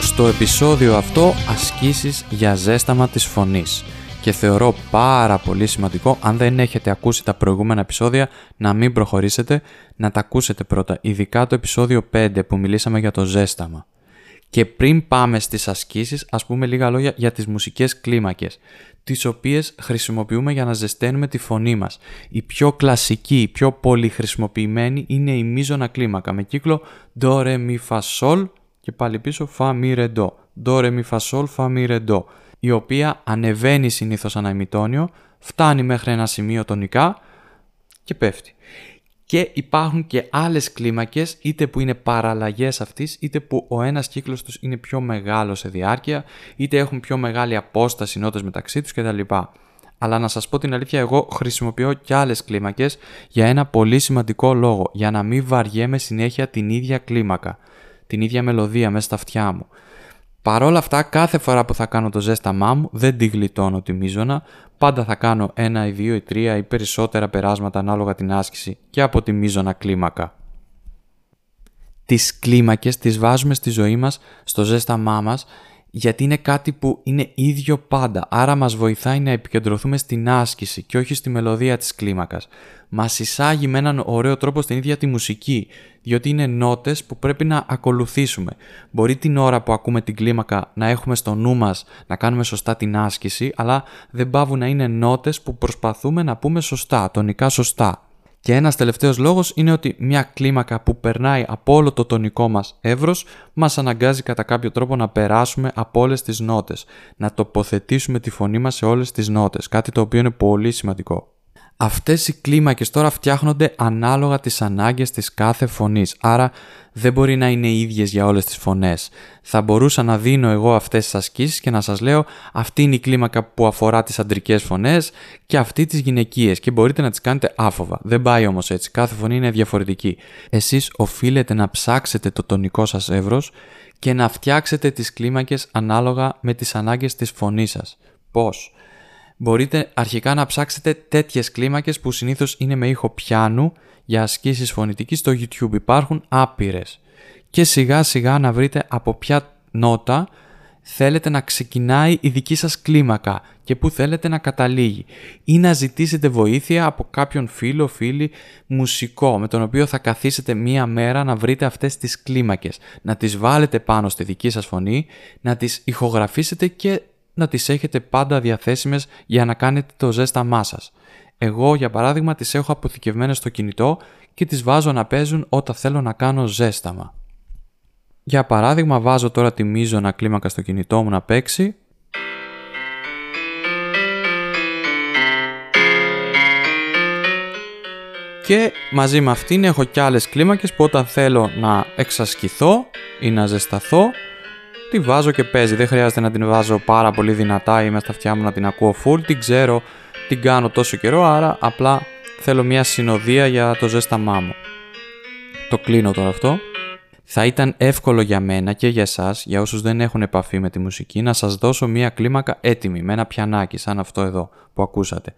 Στο επεισόδιο αυτό ασκήσεις για ζέσταμα της φωνής και θεωρώ πάρα πολύ σημαντικό αν δεν έχετε ακούσει τα προηγούμενα επεισόδια να μην προχωρήσετε, να τα ακούσετε πρώτα, ειδικά το επεισόδιο 5 που μιλήσαμε για το ζέσταμα. Και πριν πάμε στις ασκήσεις, ας πούμε λίγα λόγια για τις μουσικές κλίμακες, τις οποίες χρησιμοποιούμε για να ζεσταίνουμε τη φωνή μας. Η πιο κλασική, η πιο πολυχρησιμοποιημένη είναι η μίζωνα κλίμακα με κύκλο Do, Re, Mi, Fa, Sol και πάλι πίσω Fa, Mi, Re, Do. Do, Re, Mi, Fa, Sol, Fa, Mi, Re, Do η οποία ανεβαίνει συνήθως ένα ημιτόνιο, φτάνει μέχρι ένα σημείο τονικά και πέφτει. Και υπάρχουν και άλλες κλίμακες, είτε που είναι παραλλαγές αυτής, είτε που ο ένας κύκλος τους είναι πιο μεγάλο σε διάρκεια, είτε έχουν πιο μεγάλη απόσταση νότες μεταξύ τους κτλ. Αλλά να σας πω την αλήθεια, εγώ χρησιμοποιώ και άλλες κλίμακες για ένα πολύ σημαντικό λόγο, για να μην βαριέμαι συνέχεια την ίδια κλίμακα, την ίδια μελωδία μέσα στα αυτιά μου. Παρ' όλα αυτά, κάθε φορά που θα κάνω το ζέσταμά μου, δεν τη γλιτώνω τη μίζωνα. Πάντα θα κάνω ένα ή δύο ή τρία ή περισσότερα περάσματα ανάλογα την άσκηση και από τη μίζωνα κλίμακα. Τις κλίμακες τις βάζουμε στη ζωή μας, στο ζέσταμά μας, γιατί είναι κάτι που είναι ίδιο πάντα, άρα μας βοηθάει να επικεντρωθούμε στην άσκηση και όχι στη μελωδία της κλίμακας. Μας εισάγει με έναν ωραίο τρόπο στην ίδια τη μουσική, διότι είναι νότες που πρέπει να ακολουθήσουμε. Μπορεί την ώρα που ακούμε την κλίμακα να έχουμε στο νου μας να κάνουμε σωστά την άσκηση, αλλά δεν πάβουν να είναι νότες που προσπαθούμε να πούμε σωστά, τονικά σωστά. Και ένας τελευταίος λόγος είναι ότι μια κλίμακα που περνάει από όλο το τονικό μας εύρος μας αναγκάζει κατά κάποιο τρόπο να περάσουμε από όλες τις νότες, να τοποθετήσουμε τη φωνή μας σε όλες τις νότες, κάτι το οποίο είναι πολύ σημαντικό. Αυτές οι κλίμακες τώρα φτιάχνονται ανάλογα τις ανάγκες της κάθε φωνής, άρα δεν μπορεί να είναι ίδιες για όλες τις φωνές. Θα μπορούσα να δίνω εγώ αυτές τις ασκήσεις και να σας λέω αυτή είναι η κλίμακα που αφορά τις αντρικές φωνές και αυτή τις γυναικείες και μπορείτε να τις κάνετε άφοβα. Δεν πάει όμως έτσι, κάθε φωνή είναι διαφορετική. Εσείς οφείλετε να ψάξετε το τονικό σας εύρος και να φτιάξετε τις κλίμακες ανάλογα με τις ανάγκες της φωνής σας. Πώς; Μπορείτε αρχικά να ψάξετε τέτοιες κλίμακες που συνήθως είναι με ήχο πιάνου για ασκήσεις φωνητικής στο YouTube. Υπάρχουν άπειρες. Και σιγά σιγά να βρείτε από ποια νότα θέλετε να ξεκινάει η δική σας κλίμακα και που θέλετε να καταλήγει ή να ζητήσετε βοήθεια από κάποιον φίλο, φίλη, μουσικό με τον οποίο θα καθίσετε μία μέρα να βρείτε αυτές τις κλίμακες, να τις βάλετε πάνω στη δική σας φωνή, να τις ηχογραφήσετε και να τις έχετε πάντα διαθέσιμες για να κάνετε το ζέσταμά σας. Εγώ για παράδειγμα τις έχω αποθηκευμένες στο κινητό και τις βάζω να παίζουν όταν θέλω να κάνω ζέσταμα. Για παράδειγμα βάζω τώρα τη μίζωνα κλίμακα στο κινητό μου να παίξει και μαζί με αυτήν έχω και άλλες κλίμακες που όταν θέλω να εξασκηθώ ή να ζεσταθώ τη βάζω και παίζει. Δεν χρειάζεται να την βάζω πάρα πολύ δυνατά ή μέσα στα αυτιά μου να την ακούω full. Την ξέρω, την κάνω τόσο καιρό, άρα απλά θέλω μια συνοδεία για το ζέσταμά μου. Το κλείνω τώρα αυτό. Θα ήταν εύκολο για μένα και για εσάς, για όσους δεν έχουν επαφή με τη μουσική, να σας δώσω μία κλίμακα έτοιμη, με ένα πιανάκι σαν αυτό εδώ που ακούσατε.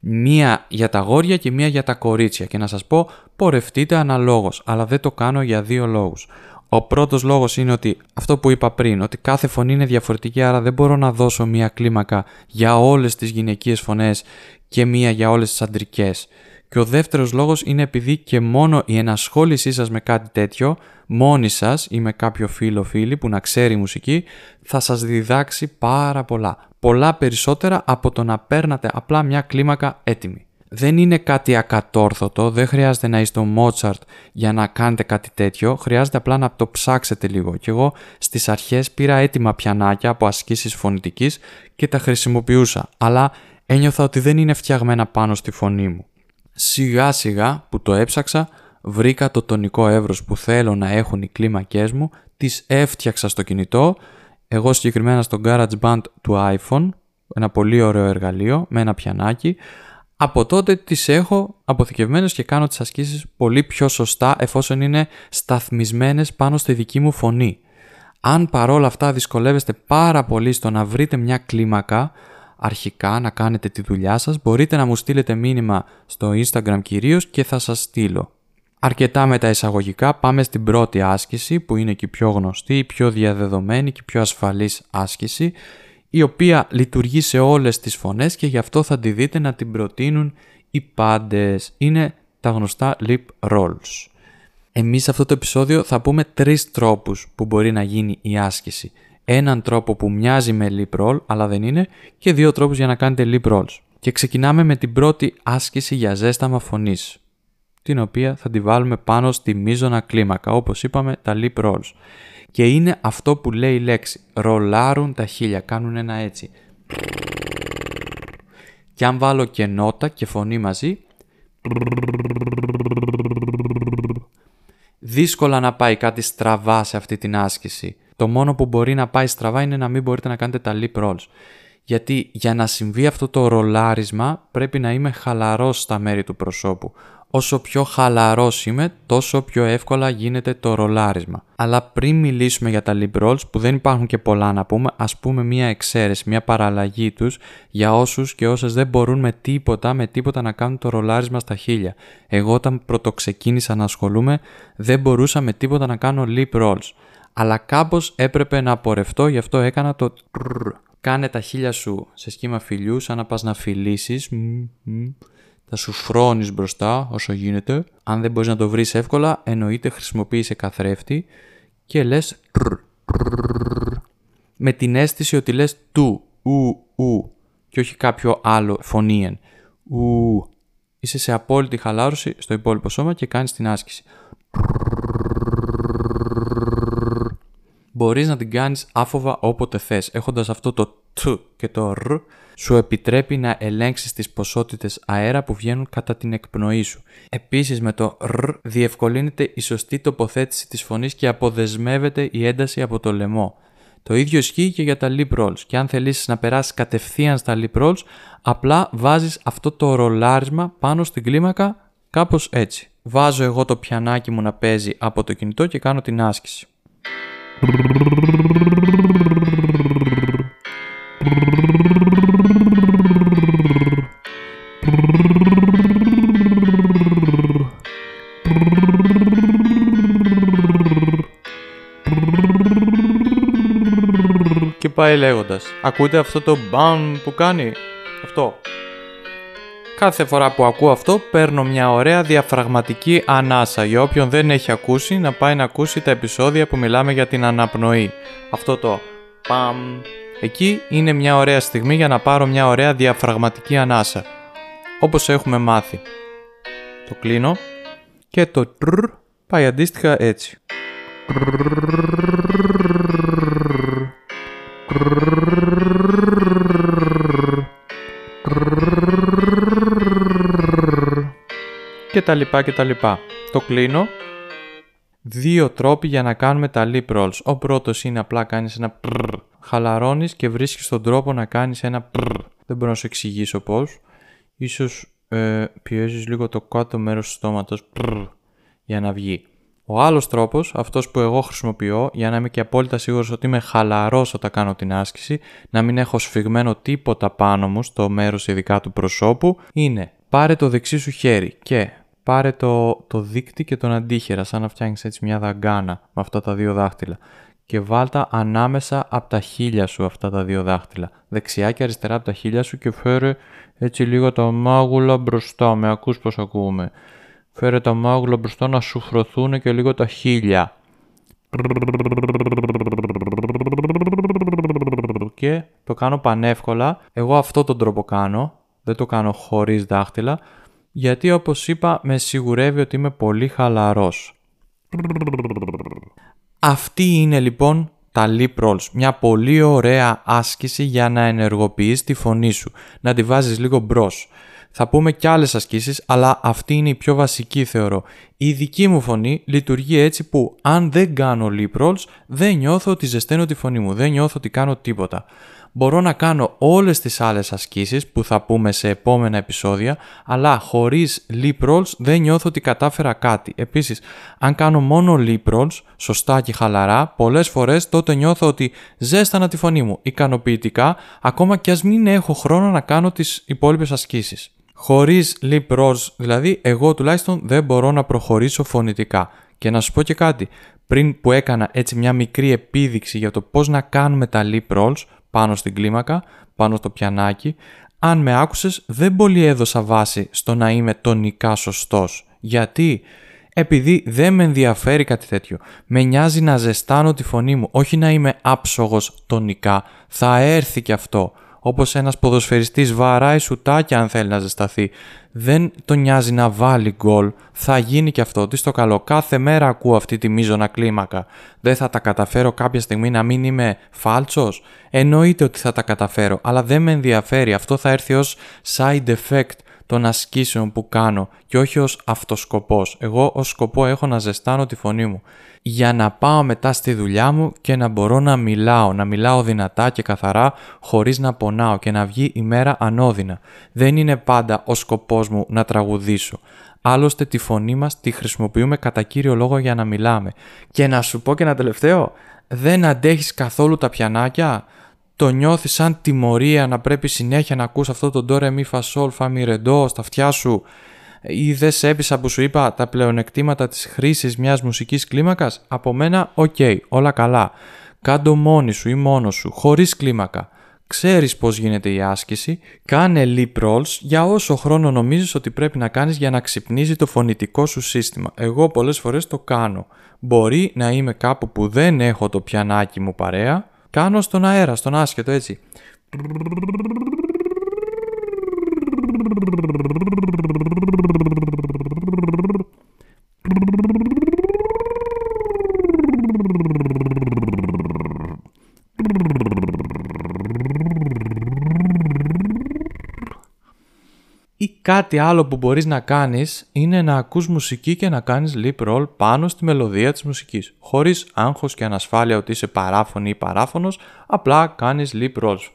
Μία για τα γόρια και μία για τα κορίτσια και να σας πω πορευτείτε αναλόγως, αλλά δεν το κάνω για δύο λόγους. Ο πρώτος λόγος είναι ότι αυτό που είπα πριν, ότι κάθε φωνή είναι διαφορετική άρα δεν μπορώ να δώσω μία κλίμακα για όλες τις γυναικείες φωνές και μία για όλες τις αντρικές. Και ο δεύτερος λόγος είναι επειδή και μόνο η ενασχόλησή σας με κάτι τέτοιο, μόνοι σας ή με κάποιο φίλο φίλη που να ξέρει μουσική, θα σας διδάξει πάρα πολλά. Πολλά περισσότερα από το να παίρνατε απλά μια κλίμακα έτοιμη δεν είναι κάτι ακατόρθωτο, δεν χρειάζεται να είστε ο Μότσαρτ για να κάνετε κάτι τέτοιο, χρειάζεται απλά να το ψάξετε λίγο. Και εγώ στις αρχές πήρα έτοιμα πιανάκια από ασκήσεις φωνητικής και τα χρησιμοποιούσα, αλλά ένιωθα ότι δεν είναι φτιαγμένα πάνω στη φωνή μου. Σιγά σιγά που το έψαξα, βρήκα το τονικό εύρος που θέλω να έχουν οι κλίμακές μου, τις έφτιαξα στο κινητό, εγώ συγκεκριμένα στο GarageBand του iPhone, ένα πολύ ωραίο εργαλείο με ένα πιανάκι, από τότε τις έχω αποθηκευμένες και κάνω τις ασκήσεις πολύ πιο σωστά εφόσον είναι σταθμισμένες πάνω στη δική μου φωνή. Αν παρόλα αυτά δυσκολεύεστε πάρα πολύ στο να βρείτε μια κλίμακα, αρχικά να κάνετε τη δουλειά σας, μπορείτε να μου στείλετε μήνυμα στο Instagram κυρίως και θα σας στείλω. Αρκετά με τα εισαγωγικά πάμε στην πρώτη άσκηση που είναι και η πιο γνωστή, η πιο διαδεδομένη και η πιο ασφαλής άσκηση η οποία λειτουργεί σε όλες τις φωνές και γι' αυτό θα τη δείτε να την προτείνουν οι πάντες. Είναι τα γνωστά lip rolls. Εμείς σε αυτό το επεισόδιο θα πούμε τρεις τρόπους που μπορεί να γίνει η άσκηση. Έναν τρόπο που μοιάζει με lip roll αλλά δεν είναι και δύο τρόπους για να κάνετε lip rolls. Και ξεκινάμε με την πρώτη άσκηση για ζέσταμα φωνής την οποία θα τη βάλουμε πάνω στη μείζωνα κλίμακα, όπως είπαμε τα lip rolls. Και είναι αυτό που λέει η λέξη, ρολάρουν τα χείλια, κάνουν ένα έτσι. Και αν βάλω και νότα και φωνή μαζί, δύσκολα να πάει κάτι στραβά σε αυτή την άσκηση. Το μόνο που μπορεί να πάει στραβά είναι να μην μπορείτε να κάνετε τα lip rolls. Γιατί για να συμβεί αυτό το ρολάρισμα πρέπει να είμαι χαλαρός στα μέρη του προσώπου. Όσο πιο χαλαρός είμαι, τόσο πιο εύκολα γίνεται το ρολάρισμα. Αλλά πριν μιλήσουμε για τα lip rolls, που δεν υπάρχουν και πολλά να πούμε, ας πούμε μία εξαίρεση, μία παραλλαγή τους για όσους και όσες δεν μπορούν με τίποτα, με τίποτα να κάνουν το ρολάρισμα στα χείλια. Εγώ όταν πρωτοξεκίνησα να ασχολούμαι, δεν μπορούσα με τίποτα να κάνω lip rolls. Αλλά κάπως έπρεπε να απορρευτώ, γι' αυτό έκανα το Κάνε τα χείλια σου σε σχήμα φιλιού, σαν να πας να φιλήσεις θα σου φρώνεις μπροστά όσο γίνεται. Αν δεν μπορείς να το βρεις εύκολα, εννοείται χρησιμοποίησε καθρέφτη και λες με την αίσθηση ότι λες του, ου, ου και όχι κάποιο άλλο φωνήεν. Ου. Είσαι σε απόλυτη χαλάρωση στο υπόλοιπο σώμα και κάνεις την άσκηση. Μπορείς να την κάνεις άφοβα όποτε θες, έχοντας αυτό το τ και το ρ σου επιτρέπει να ελέγξεις τις ποσότητες αέρα που βγαίνουν κατά την εκπνοή σου. Επίσης με το ρ διευκολύνεται η σωστή τοποθέτηση της φωνής και αποδεσμεύεται η ένταση από το λαιμό. Το ίδιο ισχύει και για τα lip rolls και αν θελήσεις να περάσεις κατευθείαν στα lip rolls, απλά βάζεις αυτό το ρολάρισμα πάνω στην κλίμακα κάπως έτσι. Βάζω εγώ το πιανάκι μου να παίζει από το κινητό και κάνω την άσκηση. Και πάει λέγοντας. Ακούτε αυτό το μπαμ που κάνει. Αυτό. Κάθε φορά που ακούω αυτό παίρνω μια ωραία διαφραγματική ανάσα για όποιον δεν έχει ακούσει να πάει να ακούσει τα επεισόδια που μιλάμε για την αναπνοή. Αυτό το παμ. Εκεί είναι μια ωραία στιγμή για να πάρω μια ωραία διαφραγματική ανάσα. Όπως έχουμε μάθει. Το κλείνω και το τρρ πάει αντίστοιχα έτσι. Και τα λοιπά και τα λοιπά. Το κλείνω. Δύο τρόποι για να κάνουμε τα lip rolls. Ο πρώτος είναι απλά κάνεις ένα πρρρ, χαλαρώνεις και βρίσκεις τον τρόπο να κάνεις ένα πρρρ. Δεν μπορώ να σου εξηγήσω πώς. Ίσως ε, πιέζεις λίγο το κάτω μέρος του στόματος πρρρ, για να βγει. Ο άλλος τρόπος, αυτός που εγώ χρησιμοποιώ για να είμαι και απόλυτα σίγουρος ότι είμαι χαλαρός όταν κάνω την άσκηση, να μην έχω σφιγμένο τίποτα πάνω μου στο μέρος ειδικά του προσώπου, είναι πάρε το δεξί σου χέρι και πάρε το, το δίκτυ και τον αντίχειρα, σαν να φτιάχνεις έτσι μια δαγκάνα με αυτά τα δύο δάχτυλα και βάλτα ανάμεσα από τα χείλια σου αυτά τα δύο δάχτυλα. Δεξιά και αριστερά από τα χείλια σου και φέρε έτσι λίγο τα μάγουλα μπροστά. Με ακούς πως ακούμε. Φέρε τα μάγουλα μπροστά να σου φρωθούν και λίγο τα χείλια. Και το κάνω πανεύκολα. Εγώ αυτό τον τρόπο κάνω. Δεν το κάνω χωρίς δάχτυλα γιατί όπως είπα με σιγουρεύει ότι είμαι πολύ χαλαρός. Αυτή είναι λοιπόν τα lip rolls, μια πολύ ωραία άσκηση για να ενεργοποιείς τη φωνή σου, να τη βάζεις λίγο μπρος. Θα πούμε και άλλες ασκήσεις, αλλά αυτή είναι η πιο βασική θεωρώ. Η δική μου φωνή λειτουργεί έτσι που αν δεν κάνω lip rolls, δεν νιώθω ότι ζεσταίνω τη φωνή μου, δεν νιώθω ότι κάνω τίποτα. μπορώ να κάνω όλες τις άλλες ασκήσεις που θα πούμε σε επόμενα επεισόδια, αλλά χωρίς lip rolls δεν νιώθω ότι κατάφερα κάτι. Επίσης, αν κάνω μόνο lip rolls, σωστά και χαλαρά, πολλές φορές τότε νιώθω ότι ζέστανα τη φωνή μου, ικανοποιητικά, ακόμα και ας μην έχω χρόνο να κάνω τις υπόλοιπες ασκήσεις. Χωρίς lip rolls, δηλαδή, εγώ τουλάχιστον δεν μπορώ να προχωρήσω φωνητικά. Και να σου πω και κάτι, πριν που έκανα έτσι μια μικρή επίδειξη για το πώς να κάνουμε τα lip rolls πάνω στην κλίμακα, πάνω στο πιανάκι, αν με άκουσες δεν πολύ έδωσα βάση στο να είμαι τονικά σωστός. Γιατί; Επειδή δεν με ενδιαφέρει κάτι τέτοιο. Με νοιάζει να ζεστάνω τη φωνή μου, όχι να είμαι άψογος τονικά. Θα έρθει και αυτό όπως ένας ποδοσφαιριστής βαράει σουτάκια αν θέλει να ζεσταθεί. Δεν τον νοιάζει να βάλει γκολ. Θα γίνει και αυτό. Τι στο καλό. Κάθε μέρα ακούω αυτή τη μείζωνα κλίμακα. Δεν θα τα καταφέρω κάποια στιγμή να μην είμαι φάλτσος; Εννοείται ότι θα τα καταφέρω, αλλά δεν με ενδιαφέρει. Αυτό θα έρθει ως side effect των ασκήσεων που κάνω και όχι ως αυτοσκοπός. Εγώ ως σκοπό έχω να ζεστάνω τη φωνή μου για να πάω μετά στη δουλειά μου και να μπορώ να μιλάω, να μιλάω δυνατά και καθαρά χωρίς να πονάω και να βγει η μέρα ανώδυνα. Δεν είναι πάντα ο σκοπός μου να τραγουδήσω. Άλλωστε τη φωνή μας τη χρησιμοποιούμε κατά κύριο λόγο για να μιλάμε. Και να σου πω και ένα τελευταίο, δεν αντέχεις καθόλου τα πιανάκια, το νιώθεις σαν τιμωρία να πρέπει συνέχεια να ακούς αυτό το ντόρε μη φασόλ φαμιρεντό στα αυτιά σου ή δεν σε έπεισα που σου είπα τα πλεονεκτήματα της χρήσης μιας μουσικής κλίμακας, από μένα οκ, όλα καλά. Κάντο μόνη σου ή μόνος σου, χωρίς κλίμακα. Ξέρεις πώς γίνεται η άσκηση, κάνε lip rolls για όσο χρόνο νομίζεις ότι πρέπει να κάνεις για να ξυπνίζει το φωνητικό σου σύστημα. Εγώ πολλές φορές το κάνω. Μπορεί να είμαι κάπου που δεν έχω το πιανάκι μου παρέα, κάνω στον αέρα, στον άσχετο έτσι. Κάτι άλλο που μπορείς να κάνεις είναι να ακούς μουσική και να κάνεις lip roll πάνω στη μελωδία της μουσικής. Χωρίς άγχος και ανασφάλεια ότι είσαι παράφωνη ή παράφωνος, απλά κάνεις lip rolls.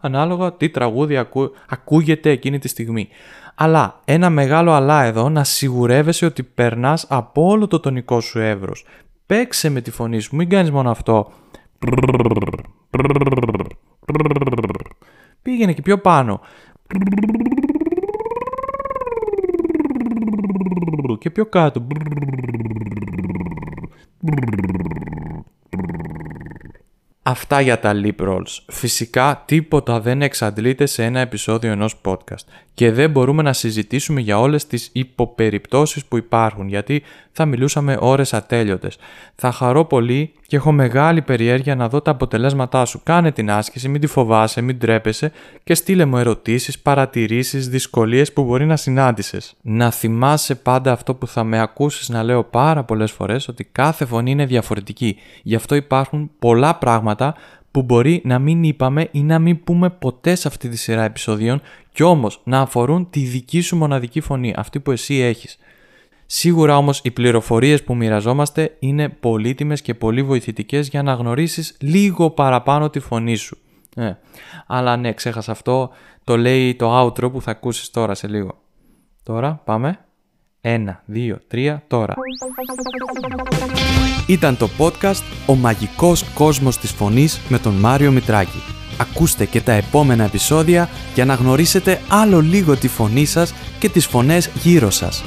Ανάλογα τι τραγούδι ακού... ακούγεται εκείνη τη στιγμή. Αλλά ένα μεγάλο αλλά εδώ να σιγουρεύεσαι ότι περνάς από όλο το τονικό σου εύρος. Παίξε με τη φωνή σου, μην κάνεις μόνο αυτό. Πήγαινε και πιο πάνω. Και πιο κάτω. Αυτά για τα lip rolls. Φυσικά τίποτα δεν εξαντλείται σε ένα επεισόδιο ενός podcast και δεν μπορούμε να συζητήσουμε για όλες τις υποπεριπτώσεις που υπάρχουν γιατί θα μιλούσαμε ώρες ατέλειωτες. Θα χαρώ πολύ και έχω μεγάλη περιέργεια να δω τα αποτελέσματά σου. Κάνε την άσκηση, μην τη φοβάσαι, μην τρέπεσαι και στείλε μου ερωτήσεις, παρατηρήσεις, δυσκολίες που μπορεί να συνάντησες. Να θυμάσαι πάντα αυτό που θα με ακούσεις να λέω πάρα πολλές φορές ότι κάθε φωνή είναι διαφορετική. Γι' αυτό υπάρχουν πολλά πράγματα που μπορεί να μην είπαμε ή να μην πούμε ποτέ σε αυτή τη σειρά επεισοδίων και όμως να αφορούν τη δική σου μοναδική φωνή, αυτή που εσύ έχεις. Σίγουρα όμως οι πληροφορίες που μοιραζόμαστε είναι πολύτιμες και πολύ βοηθητικές για να γνωρίσεις λίγο παραπάνω τη φωνή σου. Ε, αλλά ναι, ξέχασα αυτό, το λέει το outro που θα ακούσεις τώρα σε λίγο. Τώρα πάμε. Ένα, δύο, τρία, τώρα. Ήταν το podcast «Ο μαγικός κόσμος της φωνής» με τον Μάριο Μητράκη. Ακούστε και τα επόμενα επεισόδια για να γνωρίσετε άλλο λίγο τη φωνή σας και τις φωνές γύρω σας.